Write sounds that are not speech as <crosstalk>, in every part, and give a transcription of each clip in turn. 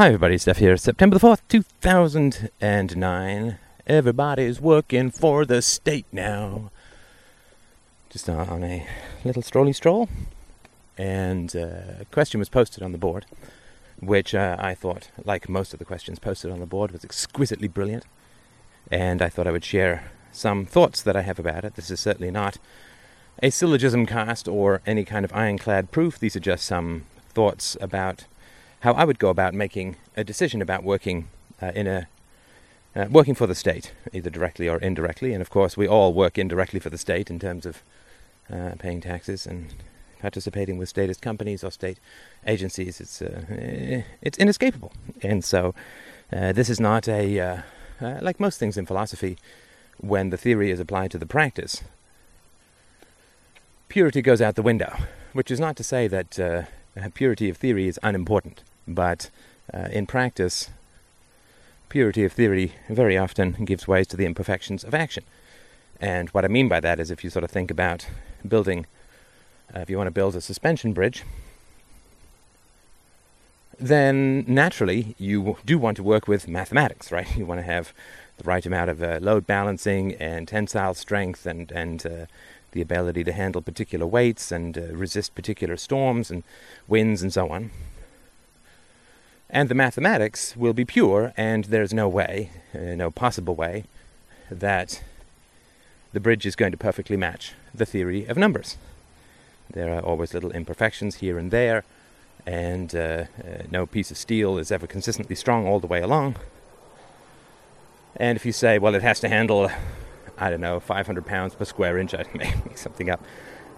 Hi, everybody. Steph here. September the 4th, 2009. Everybody's working for the state now. Just on, a little strolly stroll. And uh, a question was posted on the board, which uh, I thought, like most of the questions posted on the board, was exquisitely brilliant. And I thought I would share some thoughts that I have about it. This is certainly not a syllogism cast or any kind of ironclad proof. These are just some thoughts about how I would go about making a decision about working uh, in a uh, working for the state, either directly or indirectly. And of course, we all work indirectly for the state in terms of uh, paying taxes and participating with statist companies or state agencies. It's uh, eh, it's inescapable. And so, uh, this is not a uh, like most things in philosophy. When the theory is applied to the practice, purity goes out the window. Which is not to say that purity of theory is unimportant. But uh, in practice, purity of theory very often gives way to the imperfections of action. And what I mean by that is if you sort of think about building, uh, if you want to build a suspension bridge, then naturally you do want to work with mathematics, right? <laughs> You want to have the right amount of uh, load balancing and tensile strength and, and uh, the ability to handle particular weights and uh, resist particular storms and winds and so on and the mathematics will be pure, and there's no way, uh, no possible way, that the bridge is going to perfectly match the theory of numbers. There are always little imperfections here and there, and uh, uh, no piece of steel is ever consistently strong all the way along. And if you say, well, it has to handle, I don't know, 500 pounds per square inch, <laughs> I make something up,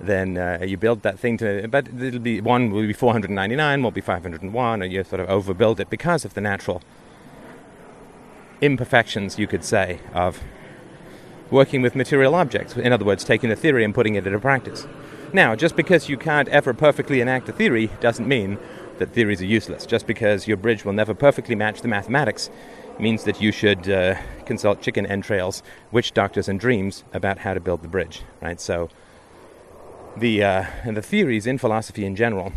then uh, you build that thing to, but it'll be one will be 499, will be 501, and you sort of overbuild it because of the natural imperfections, you could say, of working with material objects. In other words, taking a theory and putting it into practice. Now, just because you can't ever perfectly enact a theory doesn't mean that theories are useless. Just because your bridge will never perfectly match the mathematics means that you should uh, consult chicken entrails, witch doctors, and dreams about how to build the bridge. Right? So the uh, and the theories in philosophy in general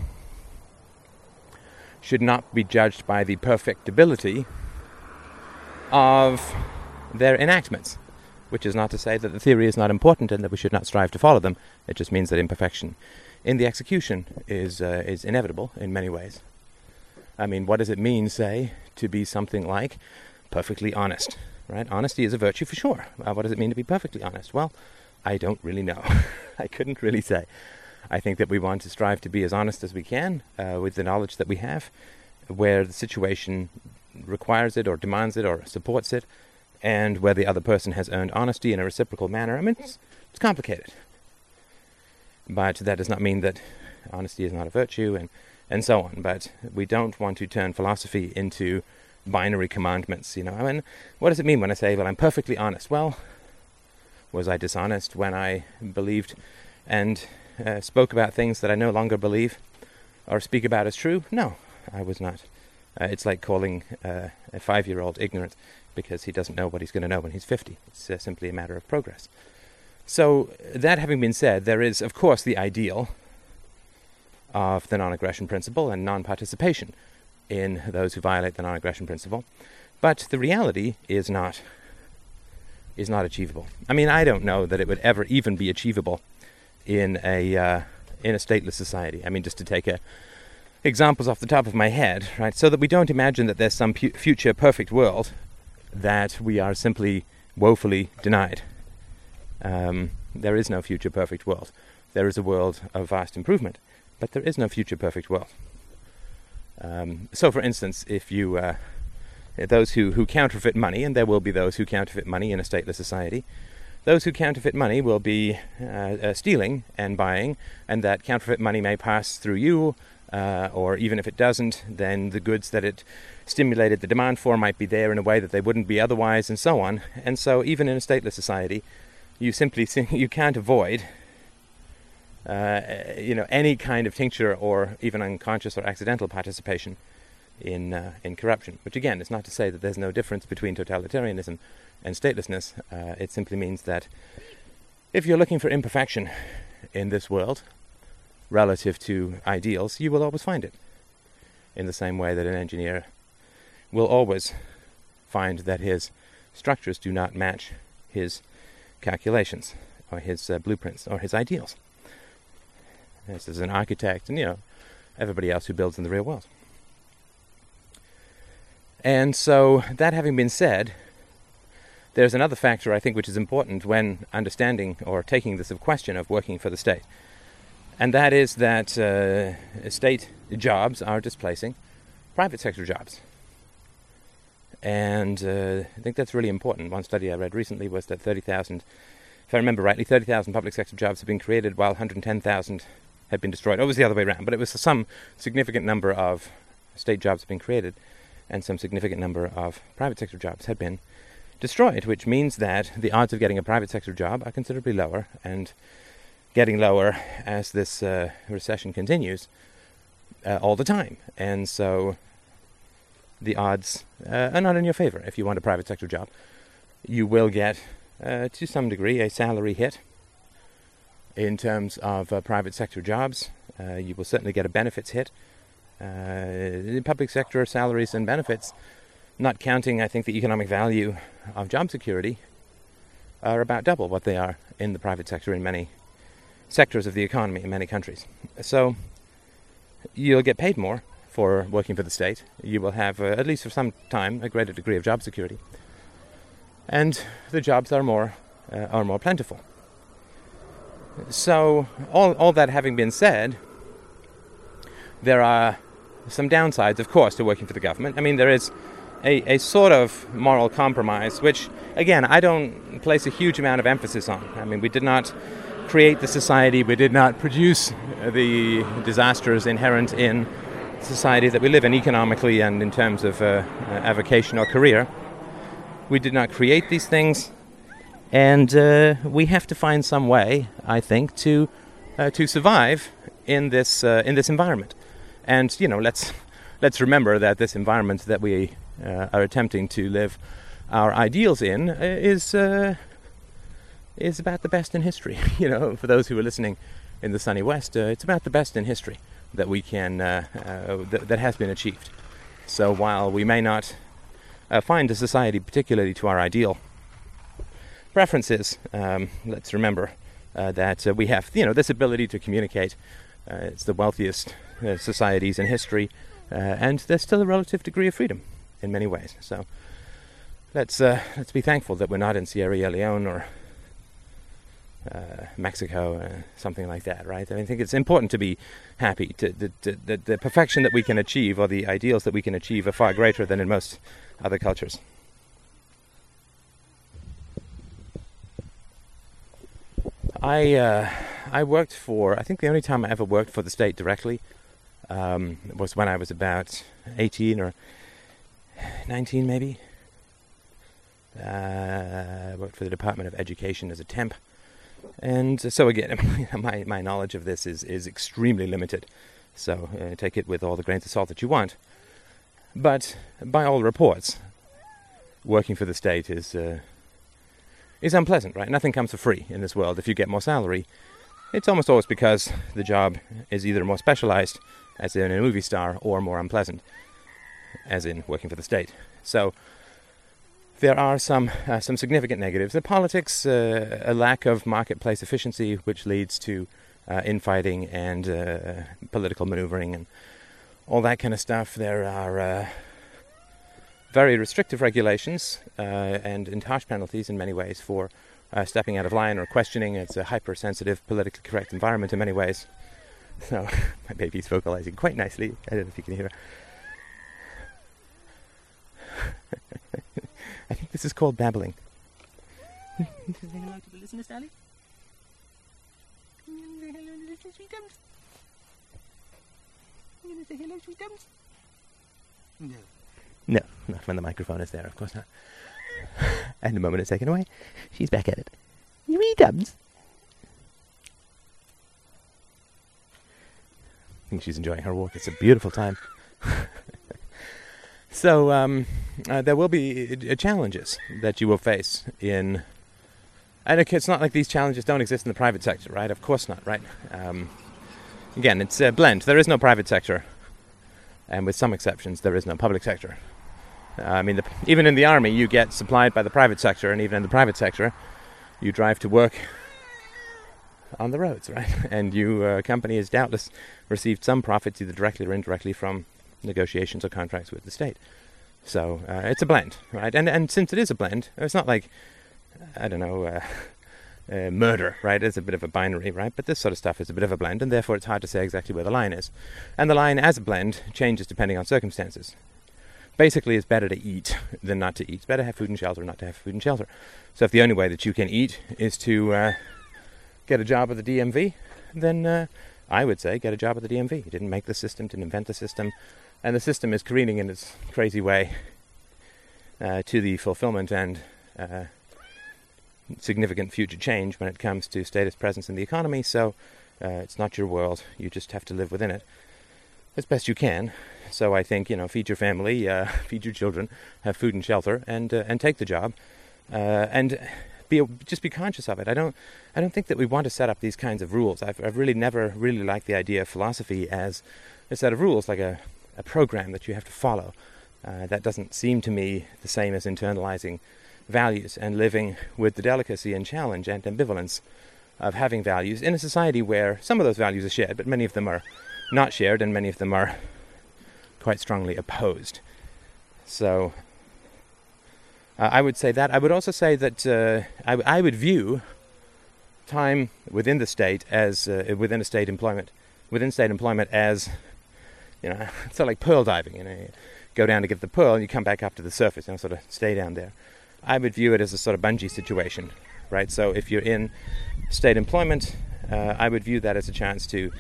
should not be judged by the perfectibility of their enactments, which is not to say that the theory is not important and that we should not strive to follow them. It just means that imperfection in the execution is uh, is inevitable in many ways. I mean, what does it mean, say, to be something like perfectly honest? Right? Honesty is a virtue for sure. Uh, what does it mean to be perfectly honest? Well, I don't really know. <laughs> I couldn't really say. I think that we want to strive to be as honest as we can uh, with the knowledge that we have, where the situation requires it or demands it or supports it, and where the other person has earned honesty in a reciprocal manner. I mean, it's, it's complicated. But that does not mean that honesty is not a virtue and, and so on. But we don't want to turn philosophy into binary commandments. You know, I mean, what does it mean when I say, well, I'm perfectly honest? Well, was I dishonest when I believed and uh, spoke about things that I no longer believe or speak about as true? No, I was not. Uh, it's like calling uh, a five year old ignorant because he doesn't know what he's going to know when he's 50. It's uh, simply a matter of progress. So, that having been said, there is, of course, the ideal of the non aggression principle and non participation in those who violate the non aggression principle. But the reality is not is not achievable. I mean, I don't know that it would ever even be achievable in a uh, in a stateless society. I mean, just to take a examples off the top of my head, right? So that we don't imagine that there's some pu- future perfect world that we are simply woefully denied. Um, there is no future perfect world. There is a world of vast improvement, but there is no future perfect world. Um, so, for instance, if you uh, those who, who counterfeit money, and there will be those who counterfeit money in a stateless society. Those who counterfeit money will be uh, uh, stealing and buying, and that counterfeit money may pass through you, uh, or even if it doesn't, then the goods that it stimulated the demand for might be there in a way that they wouldn't be otherwise, and so on. And so, even in a stateless society, you simply <laughs> you can't avoid uh, you know any kind of tincture or even unconscious or accidental participation in uh, in corruption. Which again is not to say that there's no difference between totalitarianism and statelessness. Uh, it simply means that if you're looking for imperfection in this world relative to ideals, you will always find it. In the same way that an engineer will always find that his structures do not match his calculations or his uh, blueprints or his ideals. This is an architect and, you know, everybody else who builds in the real world. And so, that having been said, there's another factor I think which is important when understanding or taking this question of working for the state. And that is that uh, state jobs are displacing private sector jobs. And uh, I think that's really important. One study I read recently was that 30,000, if I remember rightly, 30,000 public sector jobs have been created while 110,000 had been destroyed. It was the other way around, but it was some significant number of state jobs have been created and some significant number of private sector jobs had been destroyed, which means that the odds of getting a private sector job are considerably lower and getting lower as this uh, recession continues uh, all the time. And so the odds uh, are not in your favor if you want a private sector job. You will get, uh, to some degree, a salary hit in terms of uh, private sector jobs. Uh, you will certainly get a benefits hit. In public sector salaries and benefits, not counting, I think, the economic value of job security, are about double what they are in the private sector in many sectors of the economy in many countries. So you'll get paid more for working for the state. You will have, uh, at least for some time, a greater degree of job security, and the jobs are more uh, are more plentiful. So, all all that having been said, there are some downsides, of course, to working for the government. I mean, there is a, a sort of moral compromise, which, again, I don't place a huge amount of emphasis on. I mean, we did not create the society, we did not produce the disasters inherent in society that we live in economically and in terms of uh, avocation or career. We did not create these things, and uh, we have to find some way, I think, to uh, to survive in this uh, in this environment. And you know, let's let's remember that this environment that we uh, are attempting to live our ideals in uh, is is about the best in history. <laughs> you know, for those who are listening in the sunny west, it's about the best in history that we can uh, uh, th- that has been achieved. So while we may not uh, find a society particularly to our ideal preferences, um, let's remember that we have you know this ability to communicate. It's the wealthiest societies in history, and there's still a relative degree of freedom in many ways. So let's let's be thankful that we're not in Sierra Leone or uh, Mexico, uh, something like that, right? I, mean, I think it's important to be happy. To, to, to, the, the perfection that we can achieve or the ideals that we can achieve are far greater than in most other cultures. I uh, I worked for I think the only time I ever worked for the state directly um, was when I was about 18 or 19 maybe. Uh, I worked for the Department of Education as a temp and so again, <laughs> my, my knowledge of this is, is extremely limited. So uh, take it with all the grains of salt that you want. But by all reports, working for the state is uh, is unpleasant, right? Nothing comes for free in this world. If you get more salary, it's almost always because the job is either more specialized, as in a movie star, or more unpleasant, as in working for the state. So there are some uh, some significant negatives. The politics, uh, a lack of marketplace efficiency, which leads to uh, infighting and uh, political maneuvering and all that kind of stuff. There are uh, very restrictive regulations uh, and, and harsh penalties in many ways for Uh, stepping out of line or questioning. It's a hypersensitive, politically correct environment in many ways. <laughs> So <laughs> my baby's vocalizing quite nicely. I don't know if you can hear. <laughs> I think this is called babbling. say hello to the listeners, Sally. Say hello to the listeners, sweet dums. You gonna say hello, sweet dums? No. No, not when the microphone is there, of course not. And the moment it's taken away, she's back at it. Sweet dums. I think she's enjoying her walk. It's a beautiful time. <laughs> So um, uh, there will be uh, challenges that you will face in, and it's not like these challenges don't exist in the private sector, right? Of course not, right? Um, again, it's a blend. There is no private sector, and with some exceptions, there is no public sector. I mean, the, even in the army, you get supplied by the private sector, and even in the private sector, you drive to work on the roads, <laughs> right? And your uh, company has doubtless received some profits, either directly or indirectly, from negotiations or contracts with the state. So uh, it's a blend, right? And and since it is a blend, it's not like I don't know. Uh, <laughs> uh, murder, right? It's a bit of a binary, right? But this sort of stuff is a bit of a blend, and therefore it's hard to say exactly where the line is. And the line as a blend changes depending on circumstances. Basically, it's better to eat than not to eat. It's better to have food and shelter not to have food and shelter. So if the only way that you can eat is to uh, get a job at the DMV, then uh, I would say get a job at the DMV. You didn't make the system, didn't invent the system, and the system is careening in its crazy way uh, to the fulfillment and uh, significant future change when it comes to status presence in the economy. So uh, it's not your world. You just have to live within it as best you can. So I think you know, feed your family, uh, <laughs> feed your children, have food and shelter, and uh, and take the job, uh, and be just be conscious of it. I don't I don't think that we want to set up these kinds of rules. I've I've really never really liked the idea of philosophy as a set of rules, like a a program that you have to follow. Uh, that doesn't seem to me the same as internalizing values and living with the delicacy and challenge and ambivalence of having values in a society where some of those values are shared, but many of them are not shared and many of them are quite strongly opposed. So uh, I would say that. I would also say that uh, I, I, would view time within the state as uh, within a state employment, within state employment as you know, <laughs> it's sort of like pearl diving. You know, you go down to get the pearl and you come back up to the surface. You know, sort of stay down there. I would view it as a sort of bungee situation, right? So if you're in state employment, uh, I would view that as a chance to,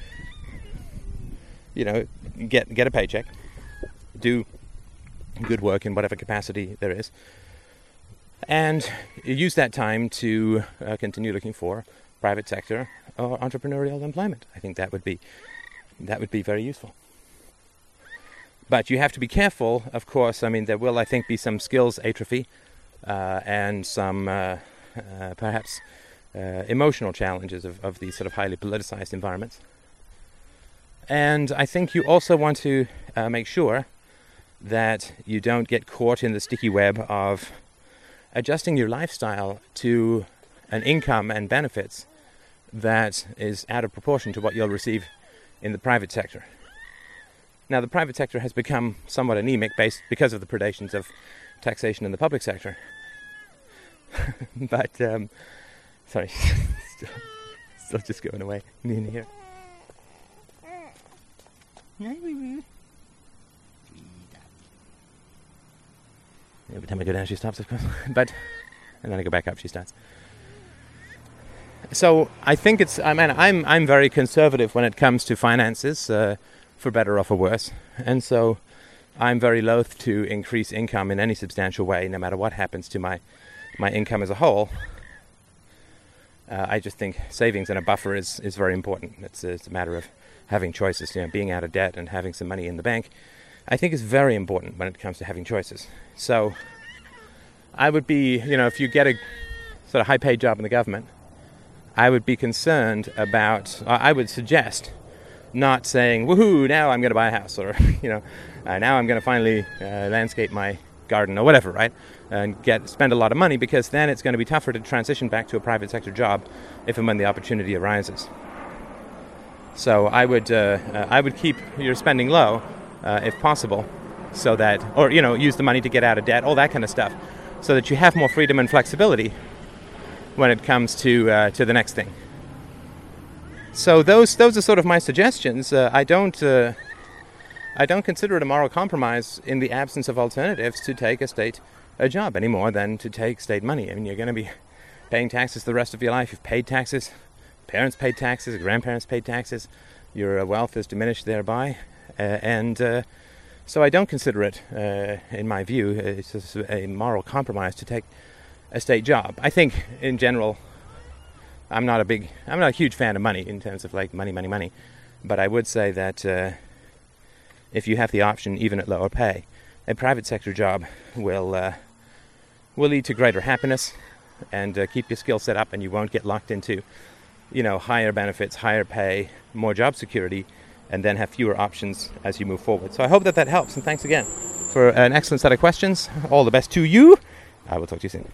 you know, get get a paycheck, do good work in whatever capacity there is, and use that time to uh, continue looking for private sector or entrepreneurial employment. I think that would be that would be very useful. But you have to be careful, of course. I mean, there will, I think, be some skills atrophy uh, and some uh, uh, perhaps emotional challenges of, of these sort of highly politicized environments. And I think you also want to make sure that you don't get caught in the sticky web of adjusting your lifestyle to an income and benefits that is out of proportion to what you'll receive in the private sector. Now, the private sector has become somewhat anemic based because of the predations of taxation in the public sector. <laughs> but, um, sorry, <laughs> still, still just going away. In here. Every time I go down, she stops, of course. but, and then I go back up, she starts. So I think it's. I mean, I'm I'm very conservative when it comes to finances, uh, for better or for worse, and so I'm very loath to increase income in any substantial way, no matter what happens to my my income as a whole. Uh, I just think savings and a buffer is, is very important. It's, it's a matter of having choices, you know, being out of debt and having some money in the bank. I think is very important when it comes to having choices. So I would be, you know, if you get a sort of high paid job in the government, I would be concerned about, I would suggest not saying, woohoo, now I'm going to buy a house, or, <laughs> you know, uh, now I'm going to finally uh, landscape my garden or whatever, right? And get spend a lot of money because then it's going to be tougher to transition back to a private sector job if and when the opportunity arises. So I would uh, uh, I would keep your spending low uh, if possible, so that or you know use the money to get out of debt, all that kind of stuff, so that you have more freedom and flexibility when it comes to uh, to the next thing. So those those are sort of my suggestions. I don't I don't consider it a moral compromise in the absence of alternatives to take a state a job any more than to take state money. I mean, you're going to be paying taxes the rest of your life. You've paid taxes, parents paid taxes, grandparents paid taxes. Your uh, wealth is diminished thereby, uh, and uh, so I don't consider it, uh, in my view, it's a moral compromise to take a state job. I think, in general, I'm not a big, I'm not a huge fan of money in terms of like money, money, money, but I would say that uh, if you have the option, even at lower pay, a private sector job will uh, will lead to greater happiness and keep your skill set up, and you won't get locked into, you know, higher benefits, higher pay, more job security, and then have fewer options as you move forward. So I hope that that helps, and thanks again. for an excellent set of questions. All the best to you. I will talk to you soon.